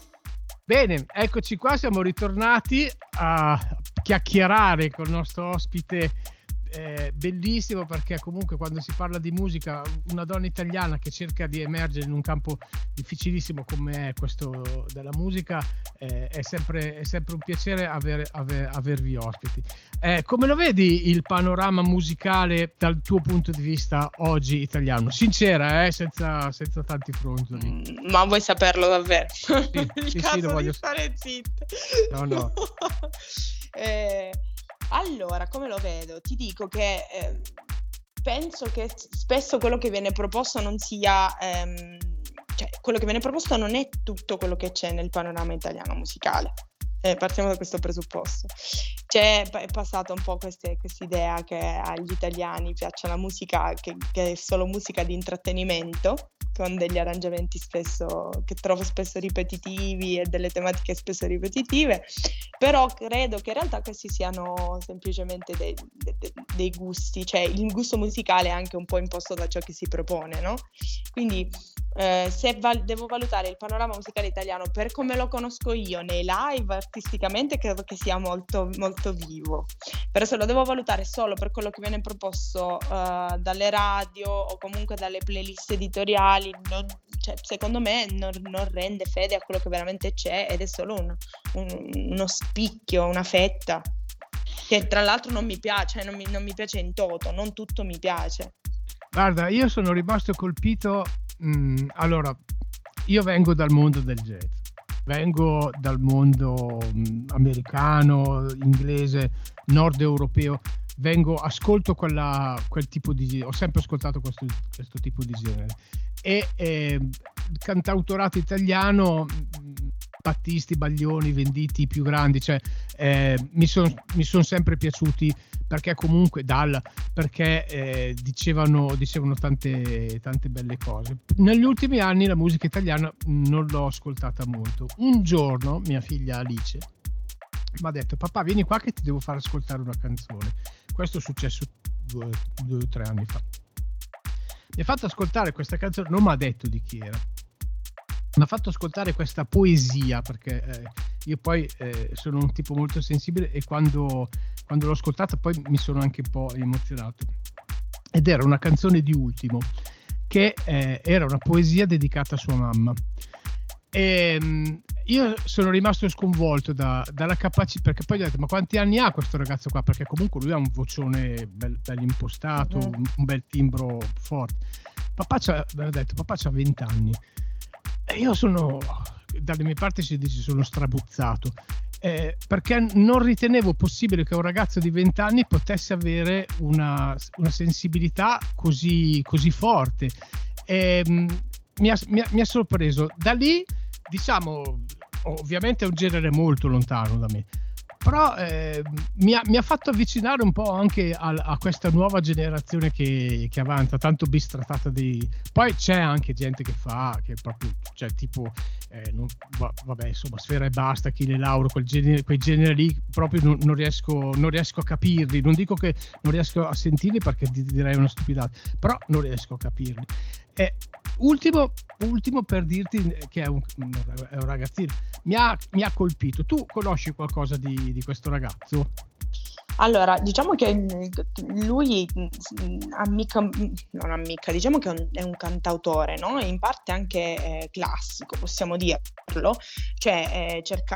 Bene, eccoci qua, siamo ritornati a chiacchierare con il nostro ospite eh, bellissimo perché comunque quando si parla di musica una donna italiana che cerca di emergere in un campo difficilissimo come è questo della musica eh, è, sempre, è, sempre, un piacere aver, aver, avervi ospiti. Eh, come lo vedi il panorama musicale dal tuo punto di vista oggi italiano? Sincera, eh, senza, senza tanti fronzoli. Mm, ma vuoi saperlo davvero? Sì, il sì, caso sì, voglio... di stare zitta. No, no. eh, allora, come lo vedo? Ti dico che eh, penso che spesso quello che viene proposto non sia... Ehm, cioè, quello che viene proposto non è tutto quello che c'è nel panorama italiano musicale. Eh, partiamo da questo presupposto. C'è, è passata un po' questa idea che agli italiani piaccia la musica che, che, è solo musica di intrattenimento, con degli arrangiamenti spesso che trovo spesso ripetitivi e delle tematiche spesso ripetitive, però credo che in realtà questi siano semplicemente dei, dei, dei gusti, cioè il gusto musicale è anche un po' imposto da ciò che si propone, no? Quindi eh, se val- devo valutare il panorama musicale italiano per come lo conosco io nei live artisticamente credo che sia molto, molto vivo. Però se lo devo valutare solo per quello che viene proposto uh, dalle radio o comunque dalle playlist editoriali non, cioè, secondo me non, non, rende fede a quello che veramente c'è ed è solo un, un, uno spicchio una fetta che tra l'altro non mi piace non mi, non mi piace in toto non tutto mi piace. Guarda, io sono rimasto colpito Mm, allora, io vengo dal mondo del jazz, vengo dal mondo mm, americano, inglese, nord europeo, vengo, ascolto quella, quel tipo di ho sempre ascoltato questo, questo tipo di genere. E eh, cantautorato italiano Battisti, Baglioni, Venditi, i più grandi, cioè eh, mi sono son sempre piaciuti perché comunque Dalla, perché eh, dicevano, dicevano tante, tante belle cose. Negli ultimi anni la musica italiana non l'ho ascoltata molto. Un giorno mia figlia Alice mi ha detto papà vieni qua che ti devo far ascoltare una canzone. Questo è successo due o tre anni fa. Mi ha fatto ascoltare questa canzone, non mi ha detto di chi era mi ha fatto ascoltare questa poesia perché eh, io poi eh, sono un tipo molto sensibile e quando, quando, l'ho ascoltata poi mi sono anche un po' emozionato ed era una canzone di Ultimo che eh, era una poesia dedicata a sua mamma. E, ehm, io sono rimasto sconvolto da, dalla capacità, perché poi ho detto, ma quanti anni ha questo ragazzo qua? Perché comunque lui ha un vocione bel, bello impostato, un, un, bel timbro forte. Papà c'ha, detto, papà c'ha 20 anni. E io sono, dalle mie parti si dice, sono strabuzzato. Eh, perché non ritenevo possibile che un ragazzo di 20 anni potesse avere una, una sensibilità così, così forte. E, ehm, mi, ha, mi, ha, mi ha sorpreso. Da lì, diciamo, ovviamente è un genere molto lontano da me, però eh, mi, ha, mi, ha, fatto avvicinare un po' anche a, a questa nuova generazione che, che, avanza, tanto bistratata di... Poi c'è anche gente che fa, che proprio, cioè tipo, eh, non, vabbè, insomma, Sfera e Basta, Achille Lauro, quel genere, quei generi lì, proprio non, non, riesco, non riesco a capirli, non dico che non riesco a sentirli perché direi una stupidata, però non riesco a capirli. Eh, ultimo, ultimo, per dirti che è un, è un ragazzino, mi ha, mi ha, colpito. Tu conosci qualcosa di, di questo ragazzo? Allora, diciamo che lui amica, non amica, diciamo che è un, è un cantautore, no? In parte anche eh, classico, possiamo dirlo, cioè eh, cerca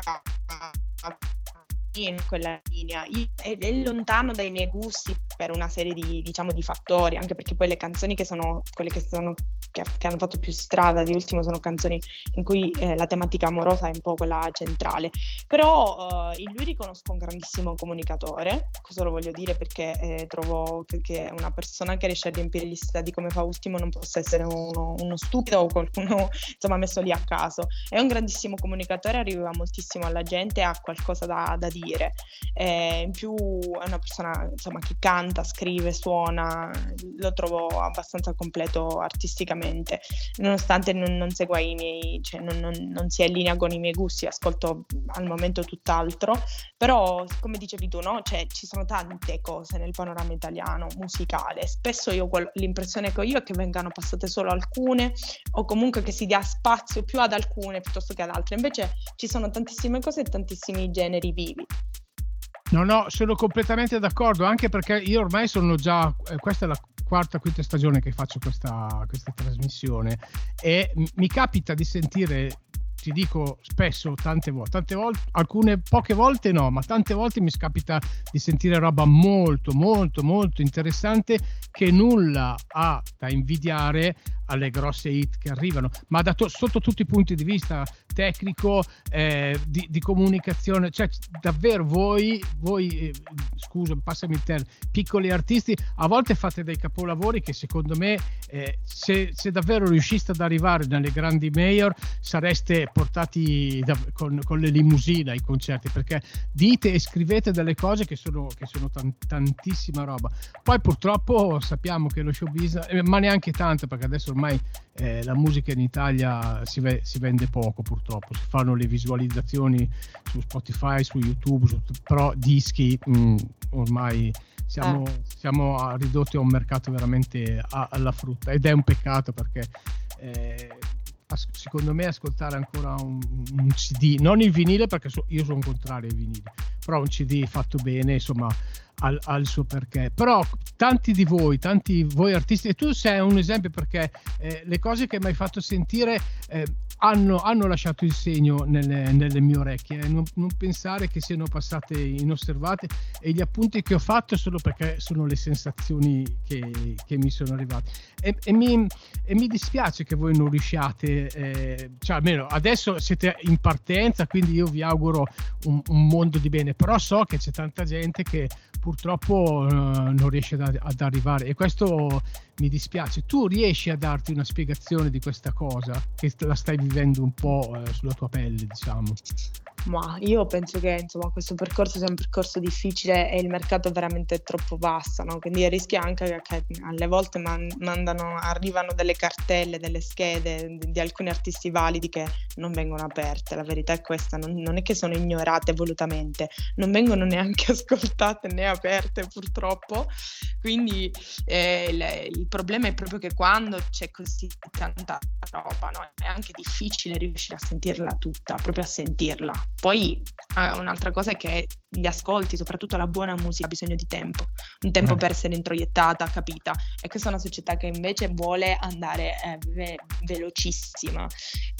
in quella linea è, è lontano dai miei gusti per una serie di, diciamo, di fattori, anche perché poi le canzoni che sono quelle che, sono, che, che hanno fatto più strada di ultimo sono canzoni in cui eh, la tematica amorosa è un po' quella centrale. Però eh, in lui riconosco un grandissimo comunicatore, questo lo voglio dire perché eh, trovo che, che, una persona che riesce a riempire gli stati come fa ultimo non possa essere uno, uno stupido o qualcuno insomma messo lì a caso. È un grandissimo comunicatore, arriva moltissimo alla gente, ha qualcosa da, da dire. Eh, in più è una persona insomma, che canta canta, scrive, suona, lo trovo abbastanza completo artisticamente, nonostante non, non segua i miei, cioè non, non, non, sia in linea con i miei gusti, ascolto al momento tutt'altro, però come dicevi tu, no? cioè, ci sono tante cose nel panorama italiano musicale, spesso io l'impressione che ho io è che vengano passate solo alcune o comunque che si dia spazio più ad alcune piuttosto che ad altre, invece ci sono tantissime cose e tantissimi generi vivi. No, no, sono completamente d'accordo, anche perché io ormai sono già, eh, questa è la quarta, quinta stagione che faccio questa, questa trasmissione e mi capita di sentire ti dico spesso, tante volte, tante volte, alcune poche volte no, ma tante volte mi capita di sentire roba molto, molto, molto interessante che nulla ha da invidiare alle grosse hit che arrivano, ma da to- sotto tutti i punti di vista tecnico, eh, di, di, comunicazione, cioè davvero voi, voi eh, scusa, passami il termine, piccoli artisti, a volte fate dei capolavori che secondo me eh, se, se, davvero riusciste ad arrivare nelle grandi mayor sareste portati da, con, con, le limousine ai concerti, perché dite e scrivete delle cose che sono, che sono tan- tantissima roba. Poi purtroppo sappiamo che lo show business, eh, ma neanche tanto, perché adesso ormai eh, la musica in Italia si, ve- si, vende poco purtroppo, si fanno le visualizzazioni su Spotify, su YouTube, su, però dischi mh, mm, ormai siamo, eh. siamo, ridotti a un mercato veramente alla frutta ed è un peccato perché eh, secondo me ascoltare ancora un, un, CD, non il vinile perché so, io sono contrario ai vinili, però un CD fatto bene, insomma, al, al, suo perché. Però tanti di voi, tanti voi artisti, e tu sei un esempio perché eh, le cose che mi hai fatto sentire eh, hanno, hanno, lasciato il segno nelle, nelle mie orecchie. Eh. Non, non, pensare che siano passate inosservate e gli appunti che ho fatto solo perché sono le sensazioni che, che mi sono arrivate. E, e, mi, e, mi, dispiace che voi non riusciate, eh, cioè almeno adesso siete in partenza, quindi io vi auguro un, un mondo di bene, però so che c'è tanta gente che purtroppo eh, non riesce ad, ad, arrivare e questo mi dispiace. Tu riesci a darti una spiegazione di questa cosa che la stai vivendo un po' eh, sulla tua pelle, diciamo? Ma io penso che insomma, questo percorso sia un percorso difficile e il mercato è veramente troppo vasto, no? quindi rischia anche che alle volte man- mandano, arrivano delle cartelle, delle schede di, di, alcuni artisti validi che non vengono aperte. La verità è questa, non, non è che sono ignorate volutamente, non vengono neanche ascoltate né aperte purtroppo. Quindi eh, il, il, problema è proprio che quando c'è così tanta roba no? è anche difficile riuscire a sentirla tutta, proprio a sentirla Poi eh, un'altra cosa è che gli ascolti, soprattutto la buona musica, ha bisogno di tempo, un tempo eh. per essere introiettata, capita. E questa è una società che invece vuole andare eh, ve- velocissima.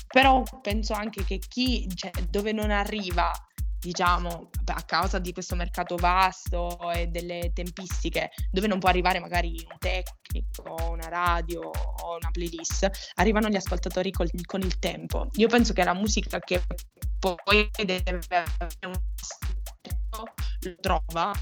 Però penso anche che chi, cioè, dove non arriva diciamo, a causa di questo mercato vasto e delle tempistiche, dove non può arrivare magari un tecnico, una radio o una playlist, arrivano gli ascoltatori col, con il tempo. Io penso che la musica che poi deve avere un lo trova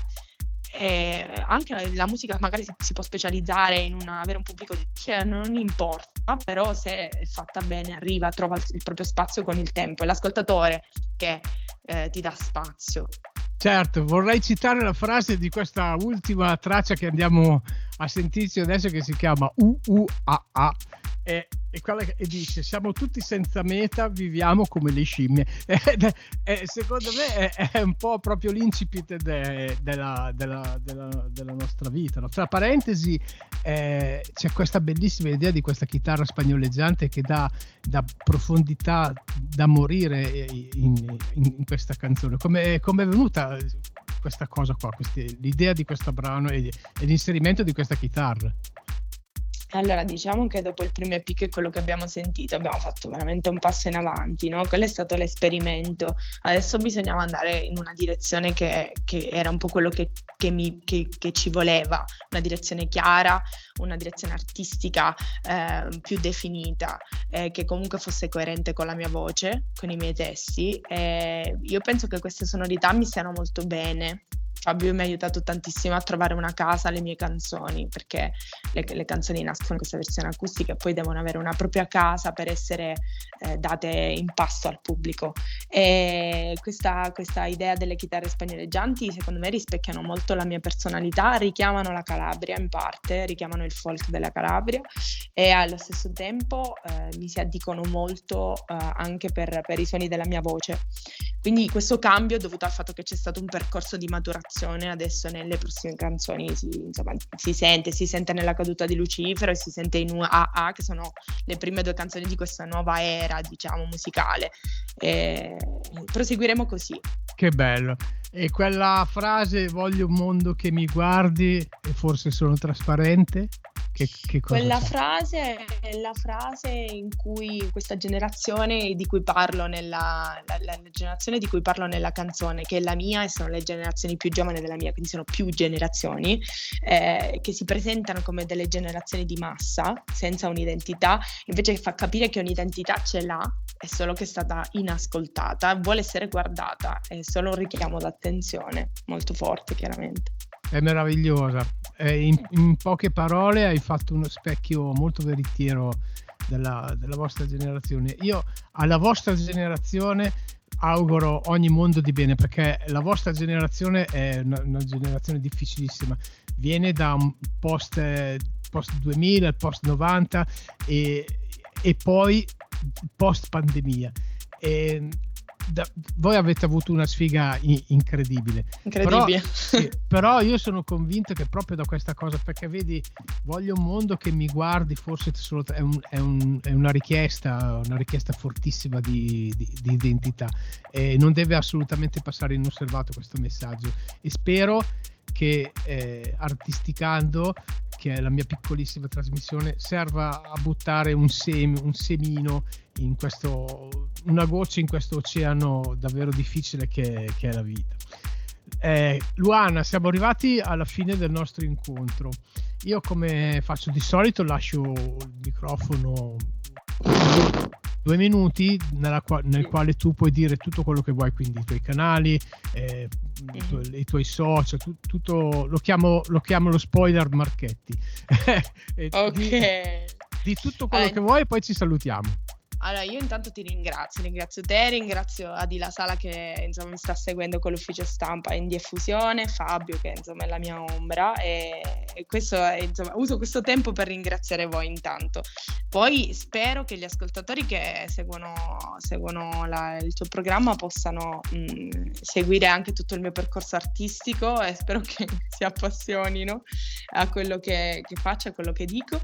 e anche la musica magari si, può specializzare in una, avere un pubblico che non importa, però se è fatta bene arriva, trova il, proprio spazio con il tempo. È l'ascoltatore che eh, ti dà spazio. Certo, vorrei citare la frase di questa ultima traccia che andiamo a sentirci adesso che si chiama UUAA e, e, quella, e dice siamo tutti senza meta, viviamo come le scimmie. Ed è, secondo me è, è, un po' proprio l'incipit de, della, della, della, della, nostra vita. No? Tra parentesi eh, c'è questa bellissima idea di questa chitarra spagnoleggiante che dà, dà profondità da morire in, in, in questa canzone. Come, come è venuta questa cosa qua, questi, l'idea di questo brano e, e l'inserimento di questa chitarra? Allora, diciamo che dopo il primo EP, che quello che abbiamo sentito, abbiamo fatto veramente un passo in avanti, no? Quello è stato l'esperimento. Adesso bisognava andare in una direzione che, che era un po' quello che, che, mi, che, ci voleva, una direzione chiara, una direzione artistica eh, più definita, eh, che comunque fosse coerente con la mia voce, con i miei testi. E io penso che queste sonorità mi stiano molto bene Fabio mi ha aiutato tantissimo a trovare una casa alle mie canzoni, perché le, le canzoni nascono in questa versione acustica e poi devono avere una propria casa per essere eh, date in pasto al pubblico. E questa, questa idea delle chitarre spagnoleggianti secondo me rispecchiano molto la mia personalità, richiamano la Calabria in parte, richiamano il folk della Calabria e allo stesso tempo eh, mi si addicono molto eh, anche per, per i suoni della mia voce. Quindi questo cambio è dovuto al fatto che c'è stato un percorso di maturazione generazione adesso nelle prossime canzoni si, insomma, si sente, si sente nella caduta di Lucifero e si sente in UAA che sono le prime due canzoni di questa nuova era diciamo musicale. E proseguiremo così. Che bello. E quella frase voglio un mondo che mi guardi e forse sono trasparente che, che Quella fa? frase è la frase in cui questa generazione di cui parlo nella la, la, generazione di cui parlo nella canzone, che è la mia e sono le generazioni più giovani della mia, quindi sono più generazioni, eh, che si presentano come delle generazioni di massa, senza un'identità, invece fa capire che un'identità ce l'ha, è solo che è stata inascoltata, vuole essere guardata, è solo un richiamo d'attenzione molto forte chiaramente è meravigliosa. Eh, in, in, poche parole hai fatto uno specchio molto veritiero della, della vostra generazione. Io alla vostra generazione auguro ogni mondo di bene perché la vostra generazione è una, una generazione difficilissima. Viene da un post, post 2000, post 90 e, e poi post pandemia. E da, voi avete avuto una sfiga i- incredibile. Incredibile. Però, sì, però, io sono convinto che proprio da questa cosa, perché vedi, voglio un mondo che mi guardi, forse è, un, è, un, è, una richiesta, una richiesta fortissima di, di, di identità e non deve assolutamente passare inosservato questo messaggio. E spero che eh, artisticando che è la mia piccolissima trasmissione, serva a buttare un, seme, un semino in questo, una goccia in questo oceano davvero difficile che, che è la vita. Eh, Luana, siamo arrivati alla fine del nostro incontro. Io, come faccio di solito, lascio il microfono due minuti qua- nel quale tu puoi dire tutto quello che vuoi, quindi i tuoi canali, eh, i, tuoi, i, tuoi, social, tu- tutto, lo chiamo, lo chiamo lo spoiler Marchetti. ok. Di, di tutto quello eh. che vuoi e poi ci salutiamo. Allora, io intanto ti ringrazio, ringrazio te, ringrazio Adila Sala che insomma, mi sta seguendo con l'ufficio stampa in diffusione, Fabio che insomma è la mia ombra e, e questo insomma, uso questo tempo per ringraziare voi intanto. Poi spero che gli ascoltatori che seguono, seguono la, il tuo programma possano mh, seguire anche tutto il mio percorso artistico e spero che si appassionino a quello che, che faccio, a quello che dico.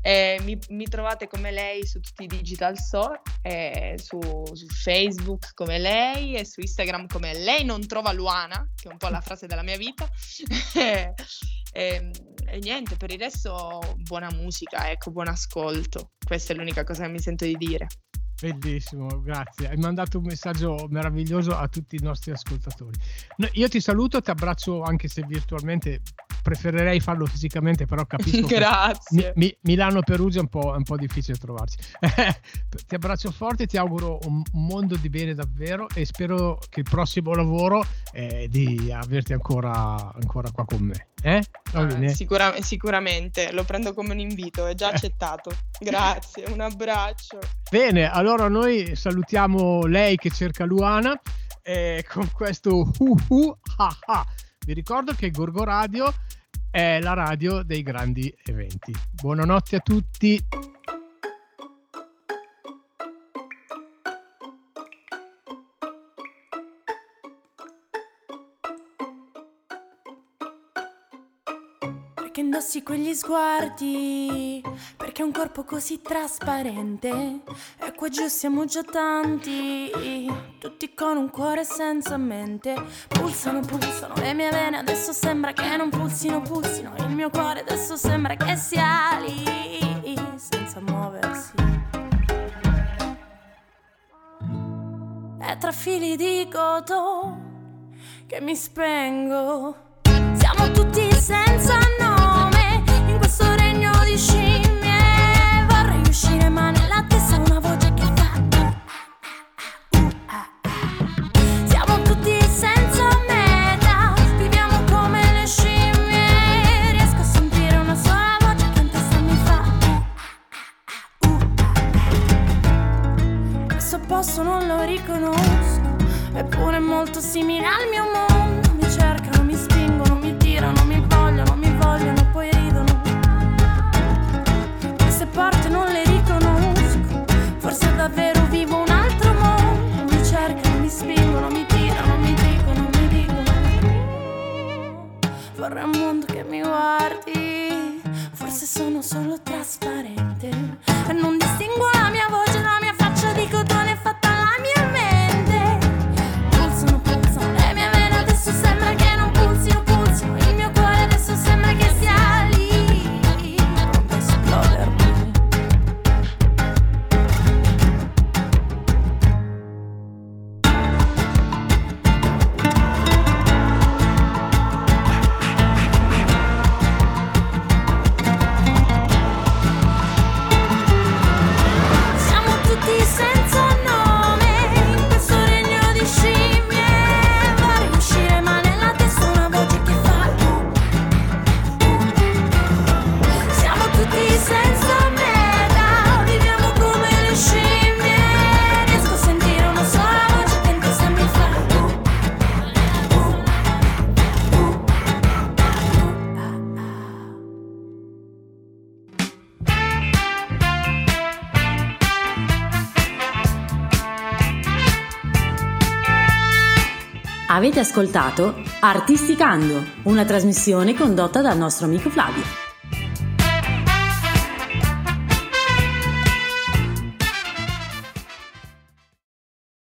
E mi, mi trovate come lei su tutti i digital social Eh, su, su, Facebook come lei e su Instagram come lei non trova Luana, che è un po' la frase della mia vita. e, e, e, niente, per il resto buona musica, ecco, buon ascolto. Questa è l'unica cosa che mi sento di dire. Bellissimo, grazie. Hai mandato un messaggio meraviglioso a tutti i nostri ascoltatori. io ti saluto, ti abbraccio anche se virtualmente, preferirei farlo fisicamente, però capisco Grazie. Mi, Milano-Perugia è un po', è un po' difficile trovarci. ti abbraccio forte, ti auguro un mondo di bene davvero e spero che il prossimo lavoro è di averti ancora, ancora qua con me. Eh? Ah, sicura, sicuramente, lo prendo come un invito, è già accettato. Grazie, un abbraccio. Bene, allora noi salutiamo lei che cerca Luana eh, con questo uh, uh, ha, ha. Vi ricordo che Gorgo Radio è la radio dei grandi eventi. Buonanotte a tutti. Indossi quegli sguardi? Perché un corpo così trasparente? E qua giù siamo già tanti, tutti con un cuore senza mente. Pulsano, pulsano le mie vene, adesso sembra che non pulsino, pulsino. Il mio cuore adesso sembra che sia lì, senza muoversi. E tra fili di goto che mi spengo, siamo tutti senza nome questo regno di scimmie. Vorrei uscire ma nella testa una voce che fa siamo tutti senza meta viviamo come le scimmie. Riesco a sentire una sola voce che in testa mi fa questo posto non lo riconosco eppure è molto simile al mio mondo mi cercano sono solo trasparente. Avete ascoltato Artisticando, una trasmissione condotta dal nostro amico Flavio.